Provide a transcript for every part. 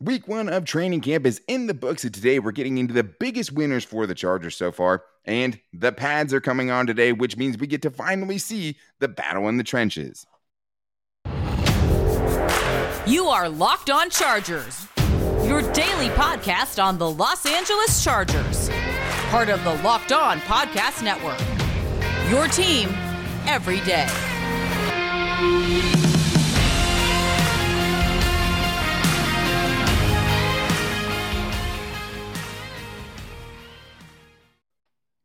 Week one of training camp is in the books, and today we're getting into the biggest winners for the Chargers so far. And the pads are coming on today, which means we get to finally see the battle in the trenches. You are Locked On Chargers, your daily podcast on the Los Angeles Chargers, part of the Locked On Podcast Network. Your team every day.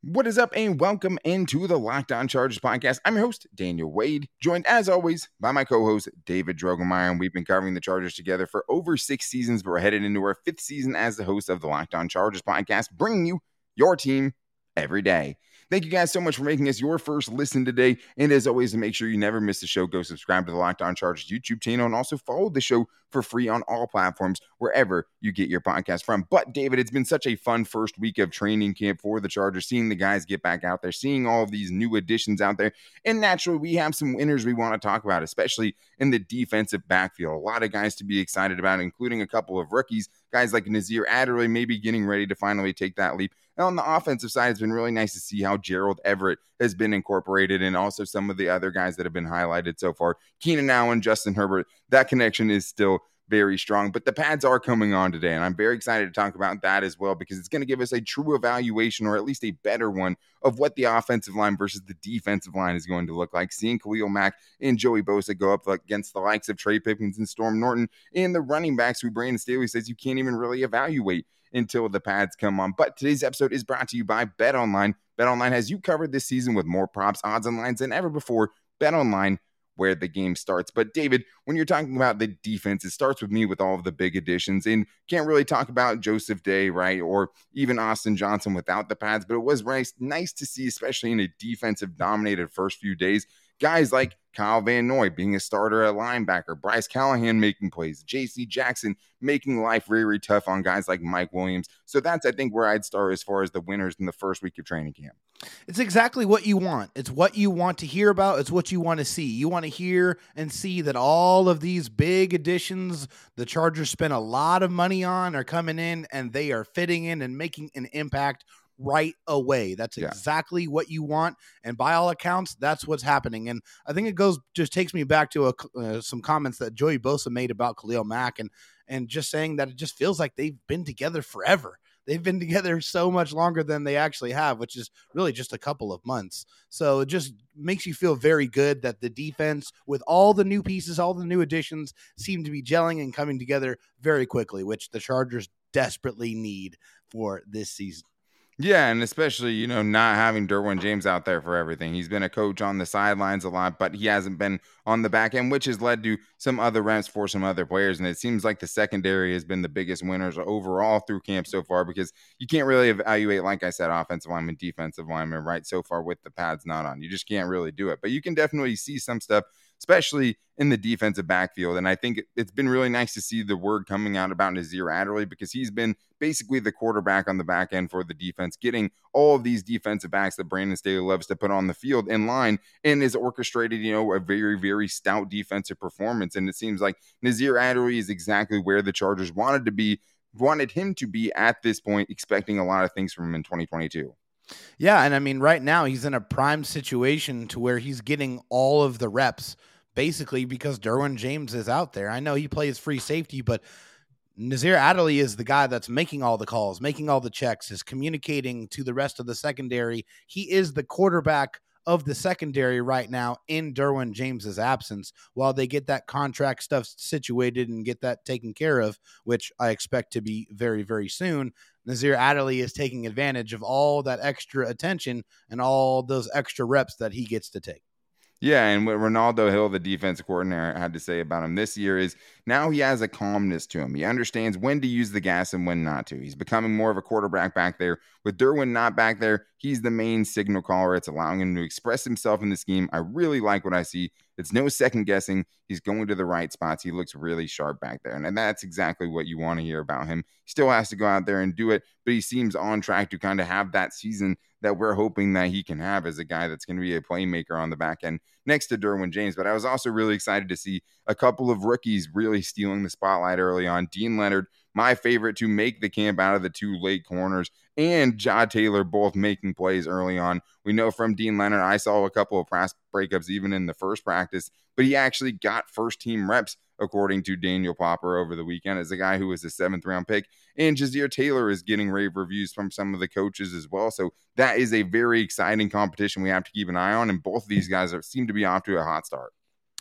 What is up, and welcome into the Locked On Chargers podcast. I'm your host, Daniel Wade, joined as always by my co host, David Drogemeyer. And we've been covering the Chargers together for over six seasons, but we're headed into our fifth season as the host of the Locked On Chargers podcast, bringing you your team every day. Thank you guys so much for making us your first listen today. And as always, to make sure you never miss the show, go subscribe to the Locked On Chargers YouTube channel and also follow the show for free on all platforms wherever you get your podcast from. But David, it's been such a fun first week of training camp for the Chargers, seeing the guys get back out there, seeing all of these new additions out there. And naturally, we have some winners we want to talk about, especially in the defensive backfield. A lot of guys to be excited about, including a couple of rookies, guys like Nasir Adderley, maybe getting ready to finally take that leap. And on the offensive side, it's been really nice to see how Gerald Everett has been incorporated and also some of the other guys that have been highlighted so far. Keenan Allen, Justin Herbert, that connection is still very strong. But the pads are coming on today, and I'm very excited to talk about that as well because it's going to give us a true evaluation or at least a better one of what the offensive line versus the defensive line is going to look like. Seeing Khalil Mack and Joey Bosa go up against the likes of Trey Pipkins and Storm Norton and the running backs who Brandon Staley says you can't even really evaluate until the pads come on. But today's episode is brought to you by Bet Online. Bet Online has you covered this season with more props, odds, and lines than ever before. Bet Online where the game starts. But David, when you're talking about the defense, it starts with me with all of the big additions and can't really talk about Joseph Day, right? Or even Austin Johnson without the pads. But it was nice, nice to see, especially in a defensive dominated first few days, guys like Kyle Van Noy being a starter at linebacker, Bryce Callahan making plays, JC Jackson making life very tough on guys like Mike Williams. So that's, I think, where I'd start as far as the winners in the first week of training camp. It's exactly what you want. It's what you want to hear about. It's what you want to see. You want to hear and see that all of these big additions the Chargers spent a lot of money on are coming in and they are fitting in and making an impact right away. That's yeah. exactly what you want, and by all accounts, that's what's happening. And I think it goes just takes me back to a, uh, some comments that Joey Bosa made about Khalil Mack, and and just saying that it just feels like they've been together forever. They've been together so much longer than they actually have, which is really just a couple of months. So it just makes you feel very good that the defense, with all the new pieces, all the new additions, seem to be gelling and coming together very quickly, which the Chargers desperately need for this season. Yeah, and especially, you know, not having Derwin James out there for everything. He's been a coach on the sidelines a lot, but he hasn't been on the back end, which has led to some other reps for some other players. And it seems like the secondary has been the biggest winners overall through camp so far because you can't really evaluate, like I said, offensive lineman, defensive lineman, right? So far with the pads not on. You just can't really do it. But you can definitely see some stuff especially in the defensive backfield. And I think it's been really nice to see the word coming out about Nasir Adderley because he's been basically the quarterback on the back end for the defense, getting all of these defensive backs that Brandon Staley loves to put on the field in line and has orchestrated, you know, a very, very stout defensive performance. And it seems like Nasir Adderley is exactly where the Chargers wanted to be, wanted him to be at this point, expecting a lot of things from him in 2022. Yeah, and I mean, right now he's in a prime situation to where he's getting all of the reps basically because Derwin James is out there. I know he plays free safety, but Nasir Adderley is the guy that's making all the calls, making all the checks, is communicating to the rest of the secondary. He is the quarterback of the secondary right now in Derwin James's absence while they get that contract stuff situated and get that taken care of, which I expect to be very, very soon. Nasir Adderley is taking advantage of all that extra attention and all those extra reps that he gets to take. Yeah, and what Renaldo Hill, the defense coordinator, had to say about him this year is now he has a calmness to him. He understands when to use the gas and when not to. He's becoming more of a quarterback back there. With Derwin not back there, he's the main signal caller. It's allowing him to express himself in the scheme. I really like what I see It's no second guessing. He's going to the right spots. He looks really sharp back there. And that's exactly what you want to hear about him. He still has to go out there and do it, but he seems on track to kind of have that season that we're hoping that he can have as a guy that's going to be a playmaker on the back end next to Derwin James. But I was also really excited to see a couple of rookies really stealing the spotlight early on. Dean Leonard, my favorite to make the camp out of the two late corners, and Ja Taylor both making plays early on. We know from Dean Leonard, I saw a couple of press breakups even in the first practice, but he actually got first team reps, according to Daniel Popper over the weekend, as a guy who was a seventh round pick. And Ja'Sir Taylor is getting rave reviews from some of the coaches as well. So that is a very exciting competition we have to keep an eye on. And both of these guys are, seem to be off to a hot start.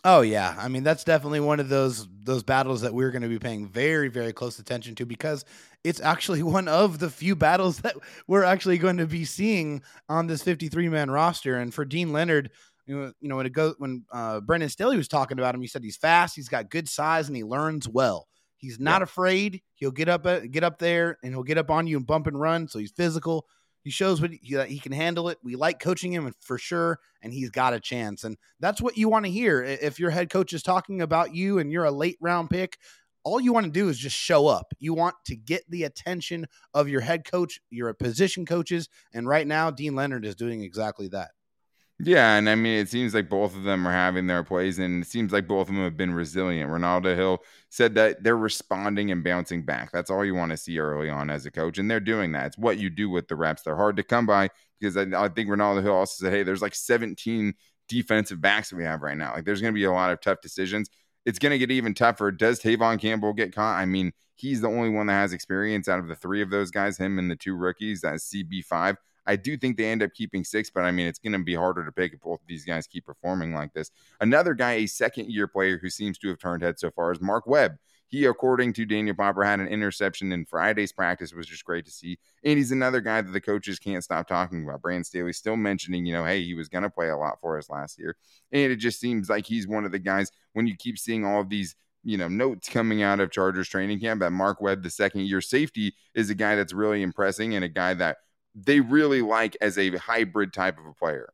Oh yeah, I mean that's definitely one of those those battles that we're going to be paying very very close attention to because it's actually one of the few battles that we're actually going to be seeing on this 53 man roster. And for Dean Leonard, you know, you know when it goes when uh, Brandon Staley was talking about him, he said he's fast, he's got good size, and he learns well. He's not yeah. afraid. He'll get up uh, get up there and he'll get up on you and bump and run. So he's physical. He shows what he, he can handle it. We like coaching him for sure, and he's got a chance. And that's what you want to hear. If your head coach is talking about you and you're a late round pick, all you want to do is just show up. You want to get the attention of your head coach, your position coaches. And right now, Dean Leonard is doing exactly that. Yeah, and I mean, it seems like both of them are having their plays, and it seems like both of them have been resilient. Renaldo Hill said that they're responding and bouncing back. That's all you want to see early on as a coach, and they're doing that. It's what you do with the reps. They're hard to come by because I, I think Renaldo Hill also said, "Hey, there's like 17 defensive backs that we have right now. Like, there's going to be a lot of tough decisions. It's going to get even tougher. Does Tevaughn Campbell get caught? I mean, he's the only one that has experience out of the three of those guys, him and the two rookies. That's CB5. I do think they end up keeping six, but I mean, it's going to be harder to pick if both of these guys keep performing like this. Another guy, a second year player who seems to have turned head so far, is Mark Webb. He, according to Daniel Popper, had an interception in Friday's practice, was just great to see. And he's another guy that the coaches can't stop talking about. Brandon Staley still mentioning, you know, hey, he was going to play a lot for us last year. And it just seems like he's one of the guys when you keep seeing all of these you know notes coming out of Chargers training camp that Mark Webb, the second year safety, is a guy that's really impressing and a guy that they really like as a hybrid type of a player.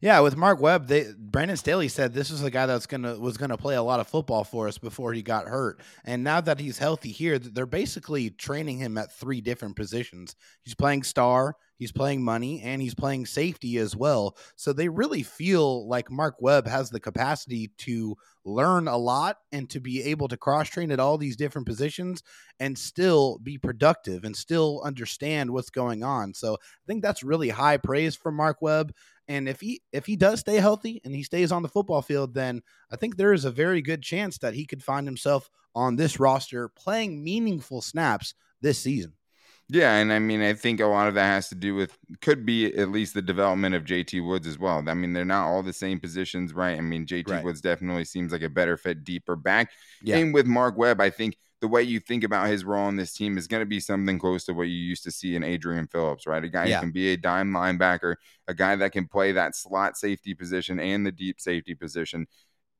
Yeah, with Mark Webb, they Brandon Staley said this is a guy that's gonna was gonna play a lot of football for us before he got hurt, and now that he's healthy here, they're basically training him at three different positions. He's playing star, he's playing money, and he's playing safety as well. So they really feel like Mark Webb has the capacity to learn a lot and to be able to cross train at all these different positions and still be productive and still understand what's going on. So I think that's really high praise for Mark Webb. And if he if he does stay healthy and he stays on the football field, then I think there is a very good chance that he could find himself on this roster playing meaningful snaps this season. Yeah, and I mean, I think a lot of that has to do with could be at least the development of JT Woods as well. I mean, they're not all the same positions, right? I mean, JT right. Woods definitely seems like a better fit deeper back. Yeah. And with Mark Webb, I think the way you think about his role on this team is going to be something close to what you used to see in Adrian Phillips, right? A guy yeah. who can be a dime linebacker, a guy that can play that slot safety position and the deep safety position.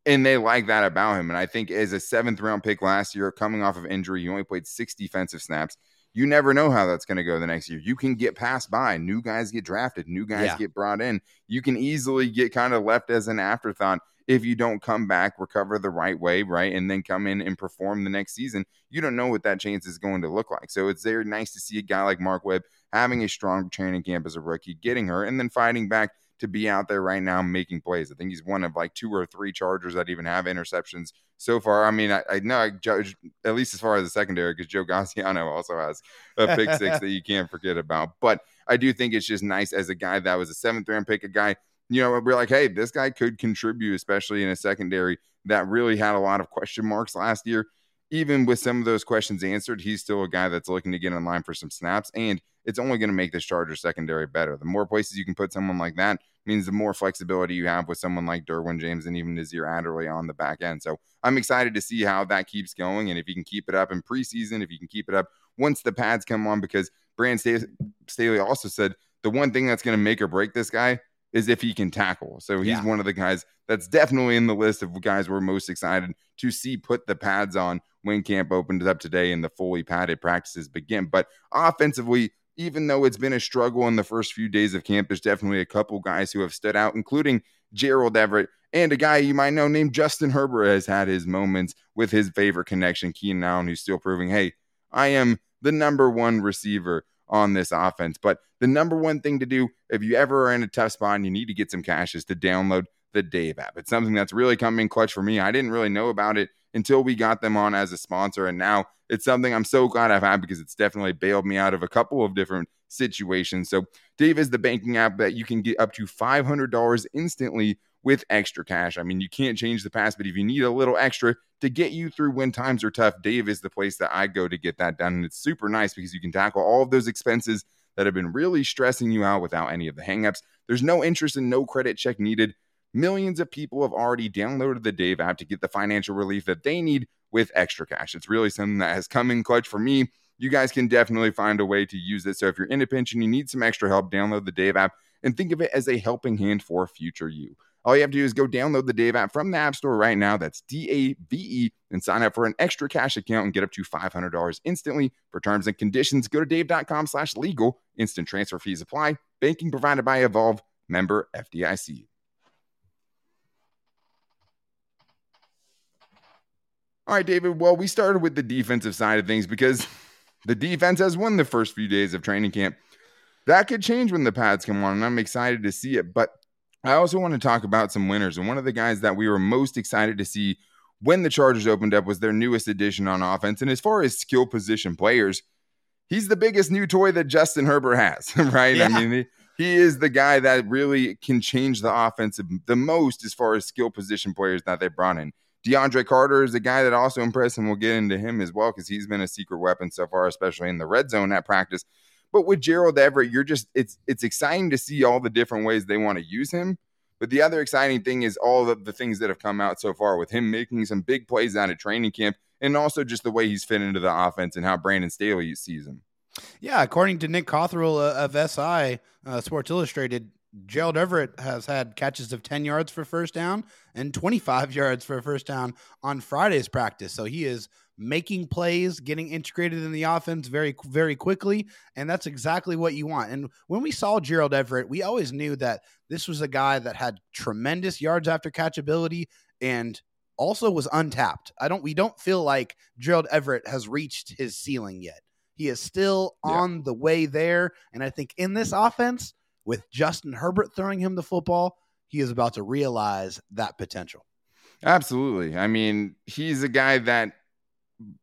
And they like that about him. And I think as a seventh round pick last year, coming off of injury, he only played six defensive snaps. You never know how that's going to go the next year. You can get passed by. New guys get drafted. New guys yeah. get brought in. You can easily get kind of left as an afterthought if you don't come back, recover the right way, right, and then come in and perform the next season, you don't know what that chance is going to look like. So it's very nice to see a guy like Mark Webb having a strong training camp as a rookie, getting her, and then fighting back to be out there right now making plays. I think he's one of like two or three Chargers that even have interceptions so far. I mean, I, know I judge at least as far as the secondary because Joe Gaziano also has a pick six that you can't forget about. But I do think it's just nice as a guy that was a seventh round pick, a guy you know, we're like, hey, this guy could contribute, especially in a secondary that really had a lot of question marks last year. Even with some of those questions answered, he's still a guy that's looking to get in line for some snaps, and it's only going to make this Charger secondary better. The more places you can put someone like that means the more flexibility you have with someone like Derwin James and even Nasir Adderley on the back end. So I'm excited to see how that keeps going, and if you can keep it up in preseason, if you can keep it up once the pads come on, because Brand Staley also said the one thing that's going to make or break this guy is if he can tackle. So he's yeah. one of the guys that's definitely in the list of guys we're most excited to see put the pads on when camp opened up today and the fully padded practices begin. But offensively, even though it's been a struggle in the first few days of camp, there's definitely a couple guys who have stood out, including Gerald Everett and a guy you might know named Justin Herbert has had his moments with his favorite connection, Keenan Allen, who's still proving, hey, I am the number one receiver on this offense. But the number one thing to do if you ever are in a tough spot and you need to get some cash is to download the Dave app. It's something that's really coming clutch for me. I didn't really know about it until we got them on as a sponsor. And now it's something I'm so glad I've had because it's definitely bailed me out of a couple of different situations. So, Dave is the banking app that you can get up to $500 instantly with extra cash. I mean, you can't change the past, but if you need a little extra to get you through when times are tough, Dave is the place that I go to get that done. And it's super nice because you can tackle all of those expenses that have been really stressing you out without any of the hangups. There's no interest and no credit check needed. Millions of people have already downloaded the Dave app to get the financial relief that they need with extra cash. It's really something that has come in clutch for me. You guys can definitely find a way to use it. So if you're in a pinch and you need some extra help, download the Dave app and think of it as a helping hand for future you. All you have to do is go download the Dave app from the App Store right now. That's D A V E and sign up for an extra cash account and get up to $500 instantly. For terms and conditions, go to dave.com slash legal. Instant transfer fees apply. Banking provided by Evolve, member FDIC. All right, David. Well, we started with the defensive side of things because the defense has won the first few days of training camp. That could change when the pads come on, and I'm excited to see it. But I also want to talk about some winners. And one of the guys that we were most excited to see when the Chargers opened up was their newest addition on offense. And as far as skill position players, he's the biggest new toy that Justin Herbert has, right? Yeah. I mean, he, he is the guy that really can change the offense the most as far as skill position players that they brought in. DeAndre Carter is a guy that also impressed, and we'll get into him as well because he's been a secret weapon so far, especially in the red zone at practice. But with Gerald Everett, you're just it's it's exciting to see all the different ways they want to use him. But the other exciting thing is all of the things that have come out so far with him making some big plays out of training camp, and also just the way he's fit into the offense and how Brandon Staley sees him. Yeah, according to Nick Cothrel of SI uh, Sports Illustrated, Gerald Everett has had catches of 10 yards for first down and 25 yards for a first down on Friday's practice. So he is making plays, getting integrated in the offense very, very quickly. And that's exactly what you want. And when we saw Gerald Everett, we always knew that this was a guy that had tremendous yards after catch ability and also was untapped. I don't, we don't feel like Gerald Everett has reached his ceiling yet. He is still yeah. on the way there. And I think in this offense, with Justin Herbert throwing him the football, he is about to realize that potential. Absolutely. I mean, he's a guy that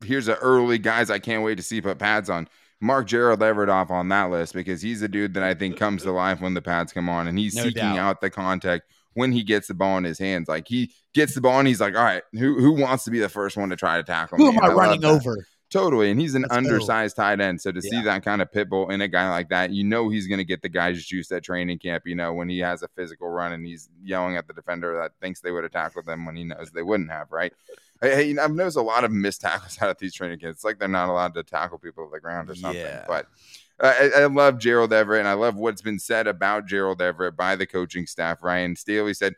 here's the early guys I can't wait to see put pads on. Mark Gerald Everett off on that list because he's a dude that I think comes to life when the pads come on and he's no seeking doubt. out the contact when he gets the ball in his hands. Like he gets the ball and he's like, all right, who who wants to be the first one to try to tackle who me? am I, I running over? Totally. And he's an undersized tight end. So to yeah. see that kind of pit bull in a guy like that, you know he's going to get the guy's juice at training camp, you know, when he has a physical run and he's yelling at the defender that thinks they would have tackled them when he knows they wouldn't have, right? Hey, I've noticed a lot of missed tackles out of these training camps. It's like they're not allowed to tackle people at the ground or something. Yeah. But uh, I, I, love Gerald Everett, and I love what's been said about Gerald Everett by the coaching staff. Ryan Staley said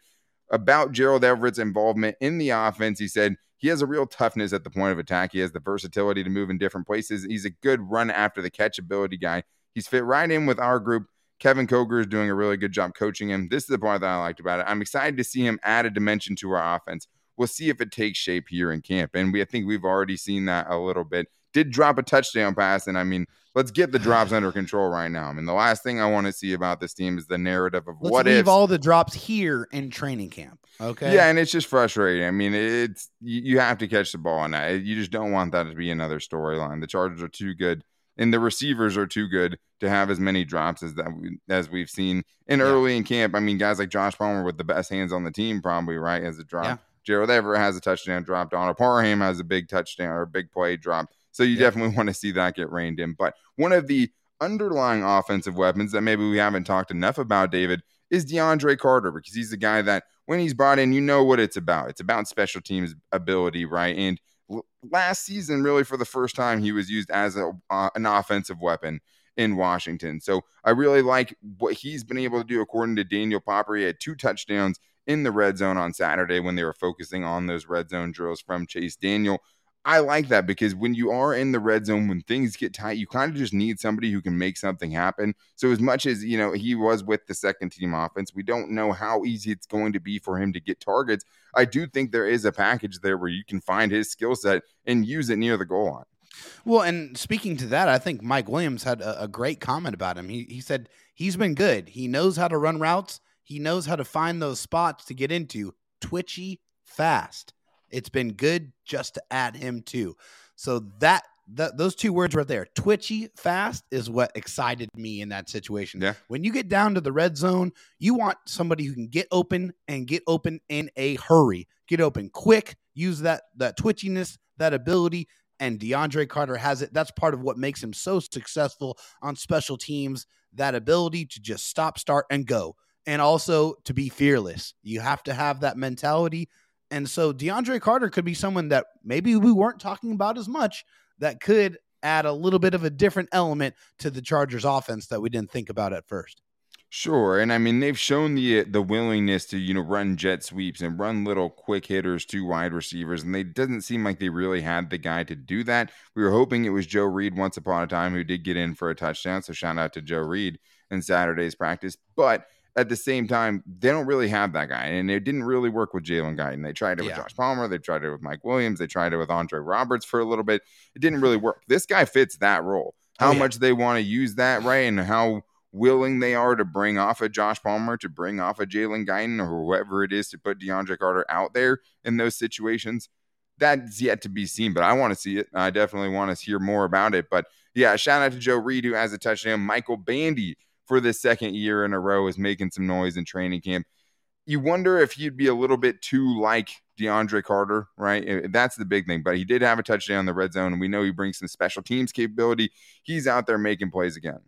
about Gerald Everett's involvement in the offense. He said he has a real toughness at the point of attack. He has the versatility to move in different places. He's a good run after the catch ability guy. He's fit right in with our group. Kevin Koger is doing a really good job coaching him. This is the part that I liked about it. I'm excited to see him add a dimension to our offense. We'll see if it takes shape here in camp. And we I think we've already seen that a little bit. Did drop a touchdown pass, and I mean, let's get the drops under control right now. I mean, the last thing I want to see about this team is the narrative of let's what leave all the drops here in training camp. Okay. Yeah, and it's just frustrating. I mean, it's you, you have to catch the ball on that. You just don't want that to be another storyline. The Chargers are too good, and the receivers are too good to have as many drops as that we, as we've seen in yeah. early in camp. I mean, guys like Josh Palmer with the best hands on the team, probably right as a drop. Yeah. Gerald Everett has a touchdown drop. Donald Parham has a big touchdown or a big play drop. So you yeah. definitely want to see that get reined in. But one of the underlying offensive weapons that maybe we haven't talked enough about, David, is DeAndre Carter because he's the guy that when he's brought in, you know what it's about. It's about special teams ability, right? And last season, really for the first time, he was used as a, uh, an offensive weapon in Washington. So I really like what he's been able to do. According to Daniel Popper, he had two touchdowns in the red zone on Saturday when they were focusing on those red zone drills from Chase Daniel. I like that because when you are in the red zone, when things get tight, you kind of just need somebody who can make something happen. So, as much as you know, he was with the second team offense, we don't know how easy it's going to be for him to get targets. I do think there is a package there where you can find his skill set and use it near the goal line. Well, and speaking to that, I think Mike Williams had a, a great comment about him. He he said he's been good. He knows how to run routes. He knows how to find those spots to get into. Twitchy, fast. It's been good just to add him too. So that that those two words right there, twitchy fast, is what excited me in that situation. Yeah. When you get down to the red zone, you want somebody who can get open and get open in a hurry, get open quick, use that that twitchiness, that ability. And DeAndre Carter has it. That's part of what makes him so successful on special teams. That ability to just stop, start, and go. And also to be fearless. You have to have that mentality and so DeAndre Carter could be someone that maybe we weren't talking about as much that could add a little bit of a different element to the Chargers offense that we didn't think about at first. Sure, and I mean they've shown the the willingness to you know run jet sweeps and run little quick hitters to wide receivers, and they doesn't seem like they really had the guy to do that. We were hoping it was Joe Reed once upon a time who did get in for a touchdown, so shout out to Joe Reed in Saturday's practice. But at the same time, they don't really have that guy, and it didn't really work with Jalen Guyton. They tried it with Josh Palmer, they tried it with Mike Williams, they tried it with Andre Roberts for a little bit. It didn't really work. This guy fits that role. Oh, how oh, yeah. much they want to use that, right, and how willing they are to bring off a Josh Palmer, to bring off a Jalen Guyton, or whoever it is to put DeAndre Carter out there in those situations. That's yet to be seen, but I want to see it. I definitely want to hear more about it. But yeah, shout out to Joe Reed who has a touchdown. Michael Bandy for the second year in a row is making some noise in training camp. You wonder if he'd be a little bit too like DeAndre Carter, right? That's the big thing. But he did have a touchdown in the red zone, and we know he brings some special teams capability. He's out there making plays again.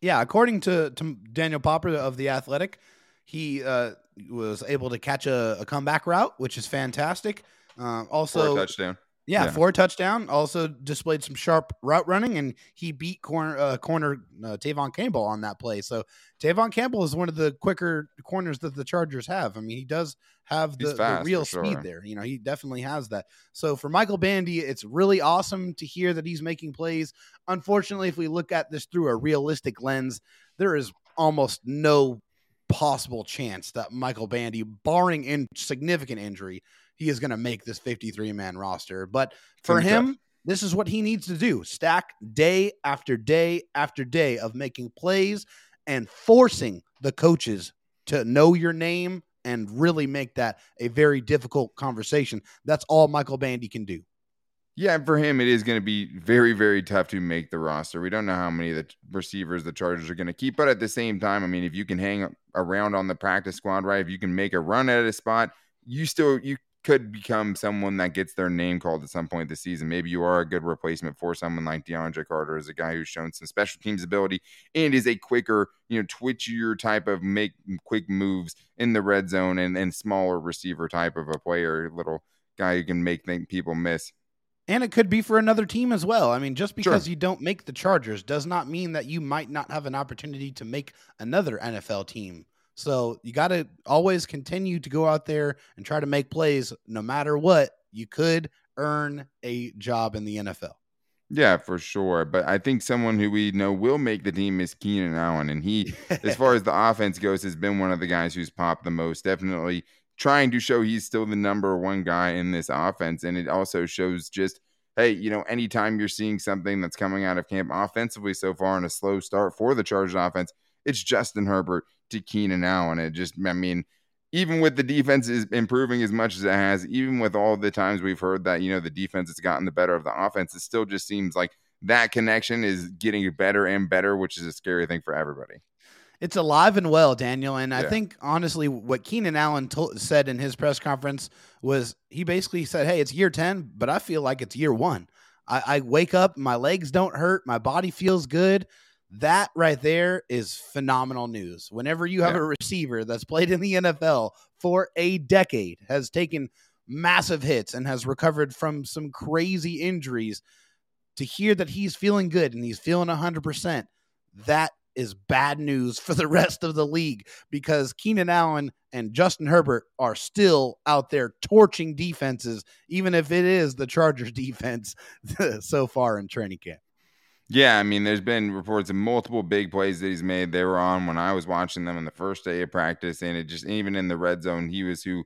Yeah, according to, to Daniel Popper of the Athletic, he uh, was able to catch a, a, comeback route, which is fantastic. Uh, also, a touchdown. Yeah, yeah, four touchdown. Also displayed some sharp route running, and he beat corner uh, corner uh, Tevaughn Campbell on that play. So Tevaughn Campbell is one of the quicker corners that the Chargers have. I mean, he does have the, the real speed there. You know, he definitely has that. So for Michael Bandy, it's really awesome to hear that he's making plays. Unfortunately, if we look at this through a realistic lens, there is almost no possible chance that Michael Bandy, barring in significant injury, he is going to make this 53 man roster. But for him, tough. this is what he needs to do stack day after day after day of making plays and forcing the coaches to know your name and really make that a very difficult conversation. That's all Michael Bandy can do. Yeah, and for him, it is going to be very, very tough to make the roster. We don't know how many of the receivers the Chargers are going to keep, but at the same time, I mean, if you can hang around on the practice squad, right? If you can make a run at a spot, you still you could become someone that gets their name called at some point this season. Maybe you are a good replacement for someone like DeAndre Carter, as a guy who's shown some special teams ability and is a quicker, you know, twitchier type of make quick moves in the red zone and, and smaller receiver type of a player, little guy who can make think people miss. And it could be for another team as well. I mean, just because sure. you don't make the Chargers does not mean that you might not have an opportunity to make another NFL team. So you got to always continue to go out there and try to make plays no matter what. You could earn a job in the NFL. Yeah, for sure. But I think someone who we know will make the team is Keenan Allen. And he, as far as the offense goes, has been one of the guys who's popped the most. Definitely trying to show he's still the number one guy in this offense. And it also shows just, hey, you know, anytime you're seeing something that's coming out of camp offensively so far in a slow start for the Chargers offense, it's Justin Herbert to Keenan Allen. It just, I mean, even with the defense is improving as much as it has, even with all the times we've heard that, you know, the defense has gotten the better of the offense, it still just seems like that connection is getting better and better, which is a scary thing for everybody. It's alive and well, Daniel. And yeah. I think, honestly, what Keenan Allen told, said in his press conference was he basically said, Hey, it's year 10, but I feel like it's year one. I, I wake up, my legs don't hurt, my body feels good. That right there is phenomenal news. Whenever you have yeah. a receiver that's played in the NFL for a decade, has taken massive hits, and has recovered from some crazy injuries, to hear that he's feeling good and he's feeling 100%, that is bad news for the rest of the league because Keenan Allen and Justin Herbert are still out there torching defenses, even if it is the Chargers defense so far in training camp. Yeah, I mean, there's been reports of multiple big plays that he's made. They were on when I was watching them on the first day of practice, and it just even in the red zone, he was who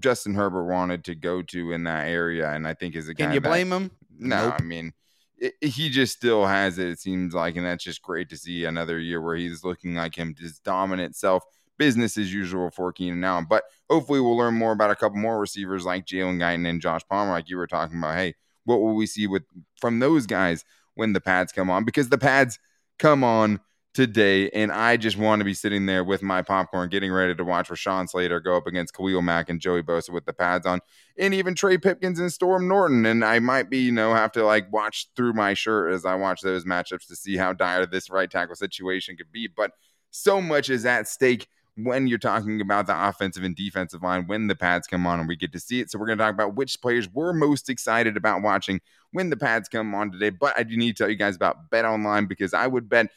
Justin Herbert wanted to go to in that area, and I think is a Can you that, blame him? No, Nope. I mean, it, he just still has it. It seems like, and that's just great to see another year where he's looking like him, his dominant self. Business as usual for Keenan Allen, but hopefully we'll learn more about a couple more receivers like Jalen Guyton and Josh Palmer, like you were talking about. Hey, what will we see with from those guys when the pads come on? Because the pads come on today, and I just want to be sitting there with my popcorn, getting ready to watch Rashawn Slater go up against Khalil Mack and Joey Bosa with the pads on, and even Trey Pipkins and Storm Norton. And I might be, you know, have to like watch through my shirt as I watch those matchups to see how dire this right tackle situation could be. But so much is at stake when you're talking about the offensive and defensive line when the pads come on and we get to see it. So we're going to talk about which players we're most excited about watching when the pads come on today. But I do need to tell you guys about Bet Online because I would bet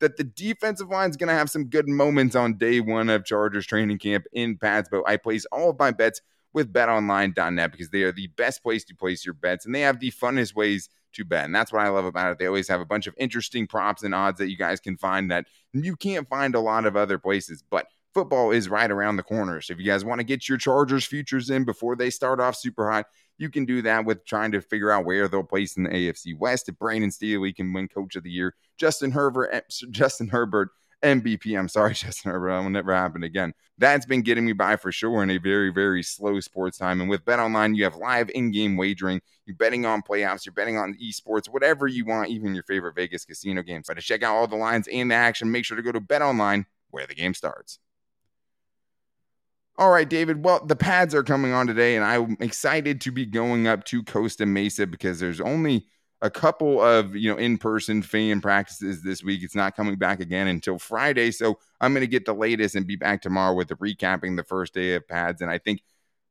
that the defensive line is going to have some good moments on day one of Chargers training camp in pads. But I place all of my bets with betonline.net because they are the best place to place your bets and they have the funnest ways to bet. And that's what I love about it. They always have a bunch of interesting props and odds that you guys can find that you can't find a lot of other places. But football is right around the corner. So if you guys want to get your Chargers futures in before they start off super hot, you can do that with trying to figure out where they'll place in the AFC West. If Brandon Staley can win Coach of the Year, Justin Herbert, eh, Justin Herbert MVP. I'm sorry, Justin Herbert. That will never happen again. That's been getting me by for sure in a very, very slow sports time. And with Bet Online, you have live in-game wagering. You're betting on playoffs. You're betting on esports, whatever you want, even your favorite Vegas casino games. But to check out all the lines and the action, make sure to go to Bet Online, where the game starts. All right, David. Well, the pads are coming on today, and I'm excited to be going up to Costa Mesa because there's only a couple of you know in-person fan practices this week. It's not coming back again until Friday, so I'm going to get the latest and be back tomorrow with the recapping the first day of pads. And I think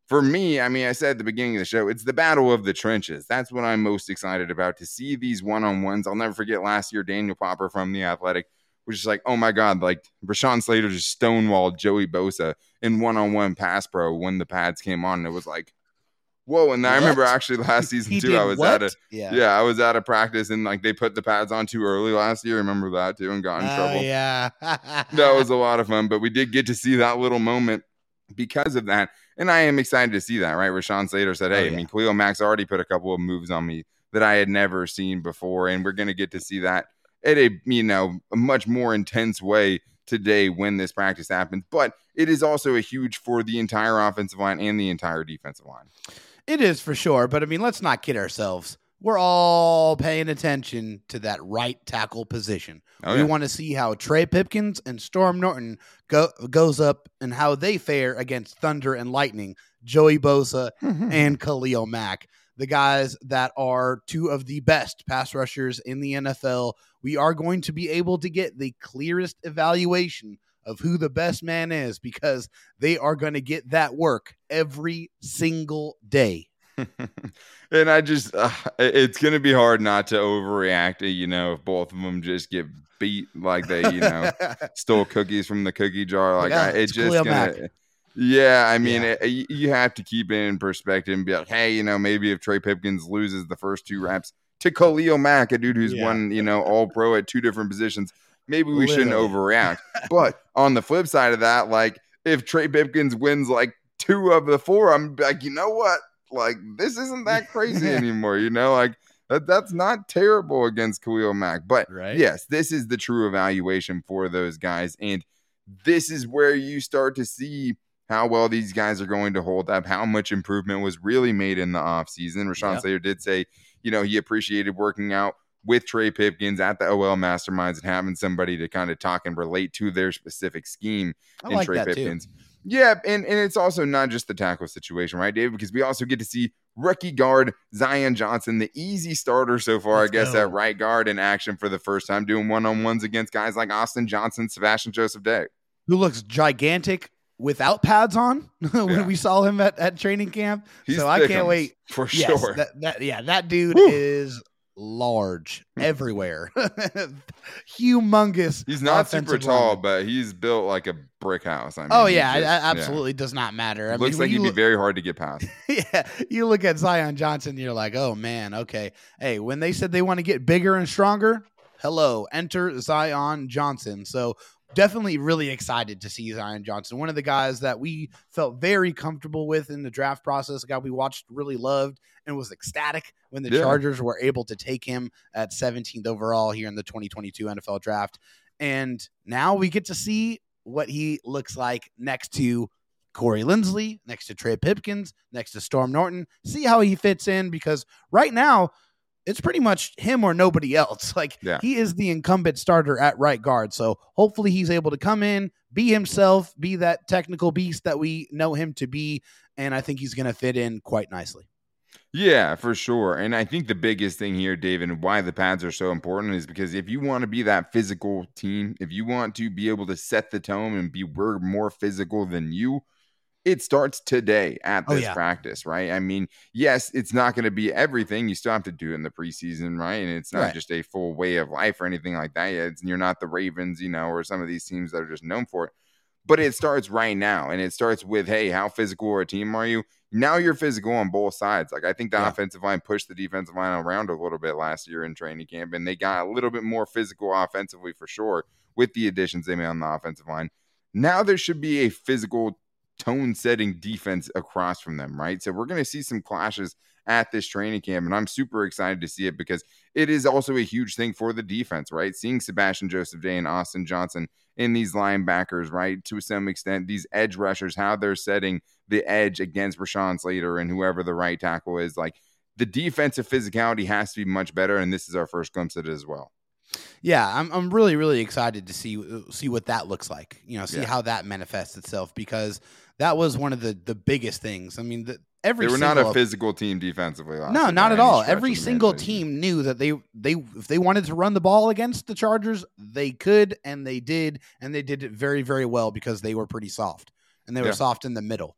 for me, I mean, I said at the beginning of the show, it's the battle of the trenches. That's what I'm most excited about to see these one-on-ones. I'll never forget last year, Daniel Popper from the Athletic was just like, oh my god, like Rashawn Slater just stonewalled Joey Bosa in one-on-one pass pro when the pads came on. And it was like, whoa! And I remember actually last season too, I was what? at a yeah. yeah, I was at a practice and like they put the pads on too early last year. Remember that too and got in Oh, trouble. yeah. That was a lot of fun, but we did get to see that little moment because of that. And I am excited to see that, right? Rashawn Slater said, Oh, Hey, I yeah. mean, Khalil Mack's already put a couple of moves on me that I had never seen before. And we're going to get to see that at a, you know, a much more intense way today when this practice happens. But it is also a huge for the entire offensive line and the entire defensive line. It is for sure, but I mean, let's not kid ourselves. We're all paying attention to that right tackle position. Oh, we want to see how Trey Pipkins and Storm Norton go goes up and how they fare against Thunder and Lightning, Joey Bosa and Khalil Mack, the guys that are two of the best pass rushers in the NFL. We are going to be able to get the clearest evaluation of who the best man is because they are going to get that work every single day. and I just, uh, it's going to be hard not to overreact, uh, you know, if both of them just get beat like they, you know, stole cookies from the cookie jar. Like, Yeah, I, it's it just, gonna, yeah, I mean, Yeah. it- you- you have to keep it in perspective and be like, hey, you know, maybe if Trey Pipkins loses the first two reps to Khalil Mack, a dude who's Yeah. won, you know, all pro at two different positions, maybe we shouldn't overreact. but on the flip side of that, like, if Trey Pipkins wins like two of the four, I'm like, you know what? Like, this isn't that crazy anymore, you know? Like, that, that's not terrible against Khalil Mack. But Right. yes, this is the true evaluation for those guys. And this is where you start to see how well these guys are going to hold up, how much improvement was really made in the offseason. Rashawn Yeah. Slater did say, you know, he appreciated working out with Trey Pipkins at the OL masterminds and having somebody to kind of talk and relate to their specific scheme I in like Trey that Pipkins. Yeah, and, and it's also not just the tackle situation, right, Dave? Because we also get to see rookie guard Zion Johnson, the easy starter so far, Let's I guess, go. at right guard in action for the first time, doing one on ones against guys like Austin Johnson, Sebastian Joseph Day. Who looks gigantic without pads on when Yeah. we saw him at, at training camp. He's so I can't wait. for Yes, sure. that, that yeah, that dude is large hmm. everywhere. Humongous. He's not super tall, lineman. but he's built like a brick house. I oh, mean, Oh yeah, just- absolutely does not matter. I Looks mean, like he'd you be very hard to get past. yeah, you look at Zion Johnson, you're like, oh man, okay. Hey, when they said they want to get bigger and stronger, hello, enter Zion Johnson. So definitely really excited to see Zion Johnson, one of the guys that we felt very comfortable with in the draft process, a guy we watched, really loved, and was ecstatic when the Yeah. Chargers were able to take him at 17th overall here in the 2022 NFL draft. And now we get to see what he looks like next to Corey Linsley, next to Trey Pipkins, next to Storm Norton. See how he fits in because right now it's pretty much him or nobody else. Like Yeah. he is the incumbent starter at right guard. So hopefully he's able to come in, be himself, be that technical beast that we know him to be. And I think he's going to fit in quite nicely. Yeah, for sure. And I think the biggest thing here, David, and why the pads are so important is because if you want to be that physical team, if you want to be able to set the tone and be we're more physical than you, it starts today at Oh, this yeah. practice, right? I mean, yes, it's not going to be everything. You still have to do it in the preseason, right? And it's not Right. just a full way of life or anything like that. It's, you're not the Ravens, you know, or some of these teams that are just known for it. But it starts right now, and it starts with, hey, how physical are a team are you? Now you're physical on both sides. Like I think the Yeah. offensive line pushed the defensive line around a little bit last year in training camp, and they got a little bit more physical offensively for sure with the additions they made on the offensive line. Now there should be a physical tone setting defense across from them, right? So we're going to see some clashes at this training camp, and I'm super excited to see it because it is also a huge thing for the defense, right? Seeing Sebastian Joseph Day and Austin Johnson in these linebackers, right? To some extent, these edge rushers, how they're setting the edge against Rashawn Slater and whoever the right tackle is, like the defensive physicality has to be much better, and this is our first glimpse at it as well. Yeah, I'm I'm really really excited to see see what that looks like. You know, see Yeah. how that manifests itself because that was one of the the biggest things. I mean, the, every They were not a physical team defensively. No, not at all. Every single team knew that they they if they wanted to run the ball against the Chargers, they could and they did and they did it very very well because they were pretty soft and they were Yeah. soft in the middle.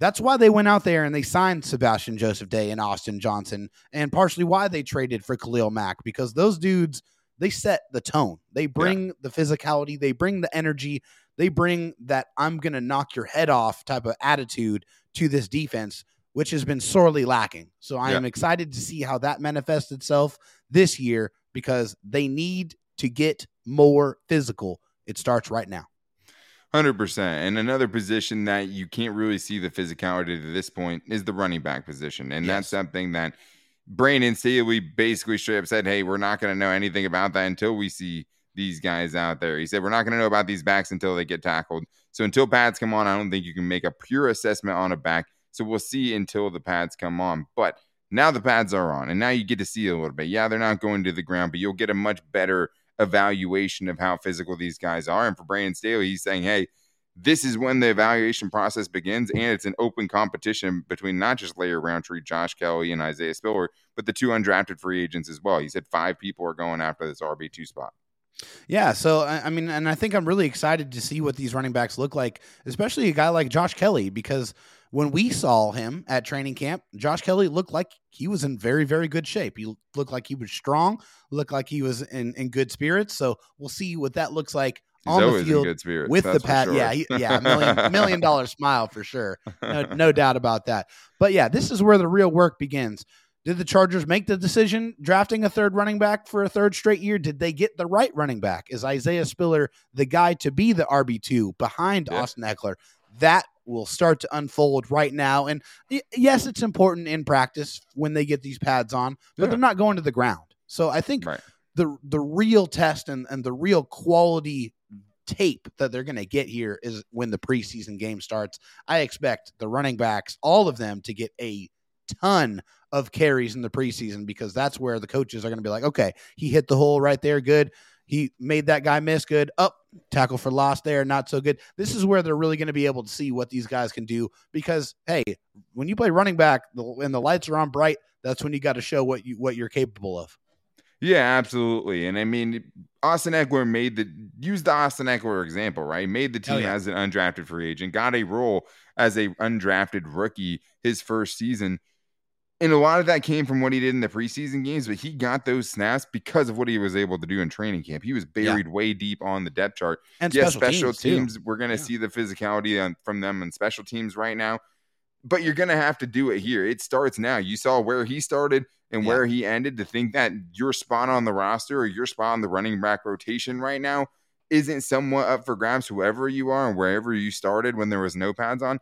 That's why they went out there and they signed Sebastian Joseph Day and Austin Johnson and partially why they traded for Khalil Mack because those dudes they set the tone. They bring the physicality, they bring the energy, they bring that I'm going to knock your head off type of attitude to this defense which has been sorely lacking. So I Yeah. am excited to see how that manifests itself this year because they need to get more physical. It starts right now. Hundred percent. And another position that you can't really see the physicality to this point is the running back position, and that's something that Brandon Staley basically straight up said, "Hey, we're not going to know anything about that until we see these guys out there." He said, "We're not going to know about these backs until they get tackled. So until pads come on, I don't think you can make a pure assessment on a back. So we'll see until the pads come on, but." Now the pads are on, and now you get to see a little bit. Yeah, they're not going to the ground, but you'll get a much better evaluation of how physical these guys are. And for Brandon Staley, he's saying, hey, this is when the evaluation process begins, and it's an open competition between not just Larry Rountree, Josh Kelley, and Isaiah Spiller, but the two undrafted free agents as well. He said five people are going after this RB2 spot. Yeah, so I I mean, and I think I'm really excited to see what these running backs look like, especially a guy like Josh Kelley, because when we saw him at training camp, Josh Kelley looked like he was in very, very good shape. He looked like he was strong, looked like he was in, in good spirits. So we'll see what that looks like He's on the field spirits. with the pat. sure. Yeah, he- yeah, million million dollar smile for sure. No, no doubt about that. But yeah, this is where the real work begins. Did the Chargers make the decision drafting a third running back for a third straight year? Did they get the right running back? Is Isaiah Spiller the guy to be the RB2 behind Yeah. Austin Ekeler? That will start to unfold right now. And yes, it's important in practice when they get these pads on, but Yeah. they're not going to the ground. So I think Right. the the real test and, and the real quality tape that they're going to get here is when the preseason game starts. I expect the running backs, all of them, to get a ton of carries in the preseason because that's where the coaches are going to be like, okay, he hit the hole right there, good. He made that guy miss, good. Up, tackle for loss there, not so good. This is where they're really going to be able to see what these guys can do because, hey, when you play running back and the lights are on bright, that's when you got to show what you what you're capable of. Yeah, absolutely. And I mean, Austin Ekeler made the use the Austin Ekeler example, right? Made the team yeah. as an undrafted free agent, got a role as a undrafted rookie his first season. And a lot of that came from what he did in the preseason games, but he got those snaps because of what he was able to do in training camp. He was buried yeah. way deep on the depth chart. And yes, special, special teams, teams we're going to yeah. see the physicality on, from them in special teams right now, but you're going to have to do it here. It starts now. You saw where he started and yeah. where he ended. To think that your spot on the roster or your spot on the running back rotation right now isn't somewhat up for grabs, whoever you are and wherever you started when there was no pads on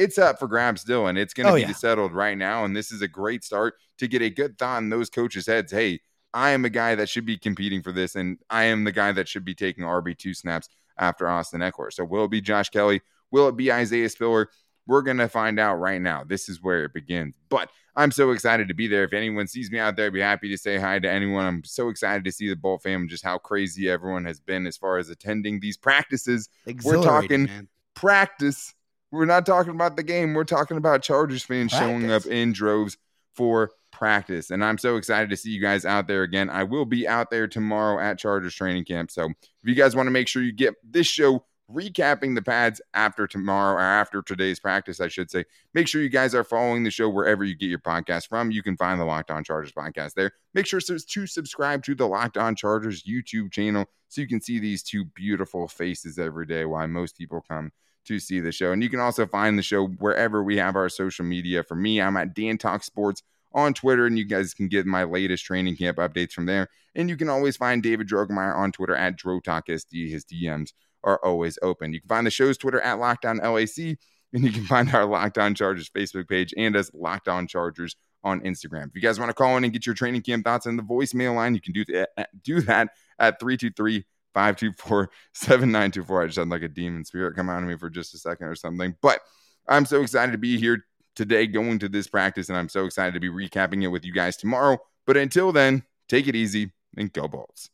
it's up for grabs still, and it's going to oh, be yeah. settled right now. And this is a great start to get a good thought in those coaches' heads. Hey, I am a guy that should be competing for this, and I am the guy that should be taking RB two snaps after Austin Ekeler. So will it be Josh Kelley? Will it be Isaiah Spiller? We're going to find out right now. This is where it begins. But I'm so excited to be there. If anyone sees me out there, I'd be happy to say hi to anyone. I'm so excited to see the Bolt fam just how crazy everyone has been as far as attending these practices. We're talking man. practice we're not talking about the game. We're talking about Chargers fans practice. showing up in droves for practice. And I'm so excited to see you guys out there again. I will be out there tomorrow at Chargers training camp. So if you guys want to make sure you get this show recapping the pads after tomorrow or after today's practice, I should say. Make sure you guys are following the show wherever you get your podcast from. You can find the Locked On Chargers podcast there. Make sure to subscribe to the Locked On Chargers YouTube channel so you can see these two beautiful faces every day while most people come to see the show. And you can also find the show wherever we have our social media. For me, I'm at Dan Talk Sports on Twitter, and you guys can get my latest training camp updates from there. And you can always find David Drogemeyer on Twitter at DroTalkSD. His DMs are always open. You can find the show's Twitter at Locked On LAC, and you can find our Locked On Chargers Facebook page and us Locked On Chargers on Instagram. If you guys want to call in and get your training camp thoughts in the voicemail line, you can do that, uh, do that at 323 524 7924. I just had like a demon spirit come out of me for just a second or something. But I'm so excited to be here today going to this practice, and I'm so excited to be recapping it with you guys tomorrow. But until then, take it easy and go balls.